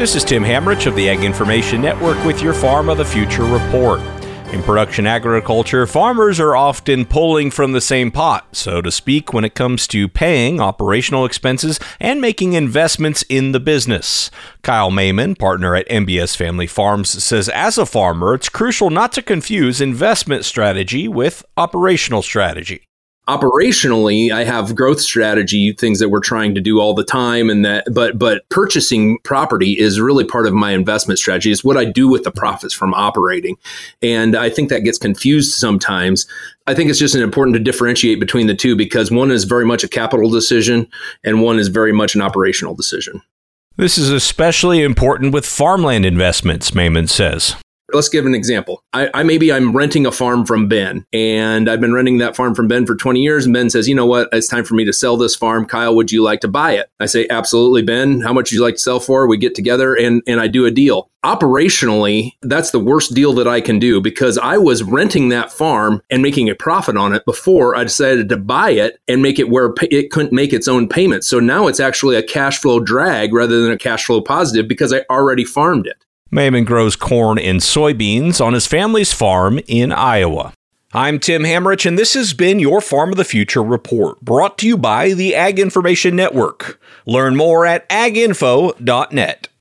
This is Tim Hammerich of the Ag Information Network with your Farm of the Future report. In production agriculture, farmers are often pulling from the same pot, so to speak, when it comes to paying operational expenses and making investments in the business. Kyle Mehmen, partner at MBS Family Farms, says as a farmer, it's crucial not to confuse investment strategy with operational strategy operationally i have growth strategy things that we're trying to do all the time and that but but purchasing property is really part of my investment strategy. Is what i do with the profits from operating. And i think that gets confused sometimes. I think it's just important to differentiate between the two because one is very much a capital decision and one is very much an operational decision. This is especially important with farmland investments, Mehmen says. Let's give an example. I, I, maybe I'm renting a farm from Ben, and I've been renting that farm from Ben for 20 years. And Ben says, "You know what? It's time for me to sell this farm. Kyle, would you like to buy it?" I say, "Absolutely, Ben. How much would you like to sell for?" We get together and and I do a deal. Operationally, that's the worst deal that I can do because I was renting that farm and making a profit on it before I decided to buy it and make it where it couldn't make its own payments. So now it's actually a cash flow drag rather than a cash flow positive because I already farmed it. Mehmen grows corn and soybeans on his family's farm in Iowa. I'm Tim Hammerich, and this has been your Farm of the Future report, brought to you by the Ag Information Network. Learn more at aginfo.net.